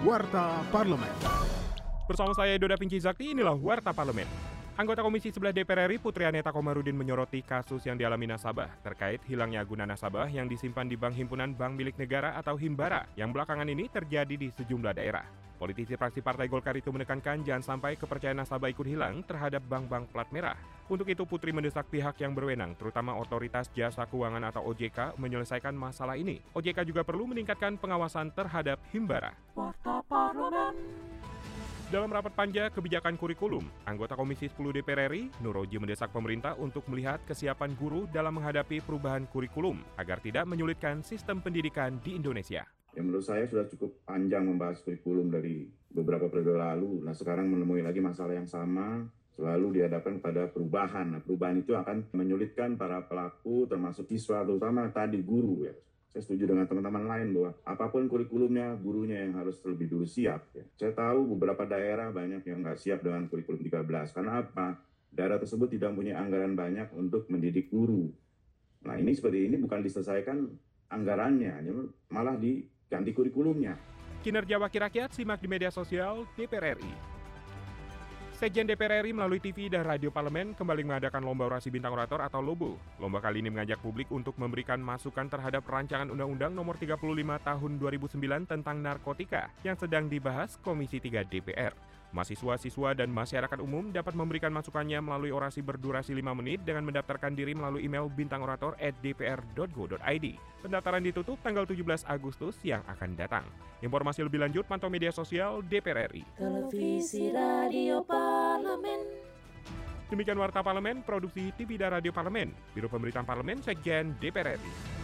Warta Parlemen. Bersama saya Doda Pinci Zakti, inilah Warta Parlemen. Anggota Komisi 11 DPR RI Putri Aneta Komarudin menyoroti kasus yang dialami nasabah terkait hilangnya guna nasabah yang disimpan di Bank Himpunan Bank Milik Negara atau Himbara yang belakangan ini terjadi di sejumlah daerah. Politisi fraksi Partai Golkar itu menekankan jangan sampai kepercayaan nasabah ikut hilang terhadap bank-bank plat merah. Untuk itu Putri mendesak pihak yang berwenang, terutama Otoritas Jasa Keuangan atau OJK, menyelesaikan masalah ini. OJK juga perlu meningkatkan pengawasan terhadap Himbara. Warta. Dalam rapat panja kebijakan kurikulum, anggota Komisi 10 DPR RI, Nuroji mendesak pemerintah untuk melihat kesiapan guru dalam menghadapi perubahan kurikulum agar tidak menyulitkan sistem pendidikan di Indonesia. Ya menurut saya sudah cukup panjang membahas kurikulum dari beberapa periode lalu. Nah sekarang menemui lagi masalah yang sama, selalu dihadapkan pada perubahan. Nah perubahan itu akan menyulitkan para pelaku termasuk siswa terutama tadi guru ya. Saya setuju dengan teman-teman lain bahwa apa pun kurikulumnya, gurunya yang harus terlebih dulu siap. Ya. Saya tahu beberapa daerah banyak yang nggak siap dengan kurikulum 13. Karena apa? Daerah tersebut tidak punya anggaran banyak untuk mendidik guru. Nah ini seperti ini bukan diselesaikan anggarannya, malah diganti kurikulumnya. Kinerja Wakil Rakyat simak di media sosial DPR RI. Sekjen DPR RI melalui TV dan radio parlemen kembali mengadakan lomba orasi bintang orator atau LOBO. Lomba kali ini mengajak publik untuk memberikan masukan terhadap rancangan Undang-Undang Nomor 35 Tahun 2009 tentang narkotika yang sedang dibahas Komisi 3 DPR. Mahasiswa, siswa, dan masyarakat umum dapat memberikan masukannya melalui orasi berdurasi 5 menit dengan mendaftarkan diri melalui email bintangorator@dpr.go.id. Pendaftaran ditutup tanggal 17 Agustus yang akan datang. Informasi lebih lanjut pantau media sosial DPR RI. Televisi Radio Parlemen. Demikian Warta Parlemen, Produksi TV dan Radio Parlemen, Biro Pemberitaan Parlemen, Sekjen DPR RI.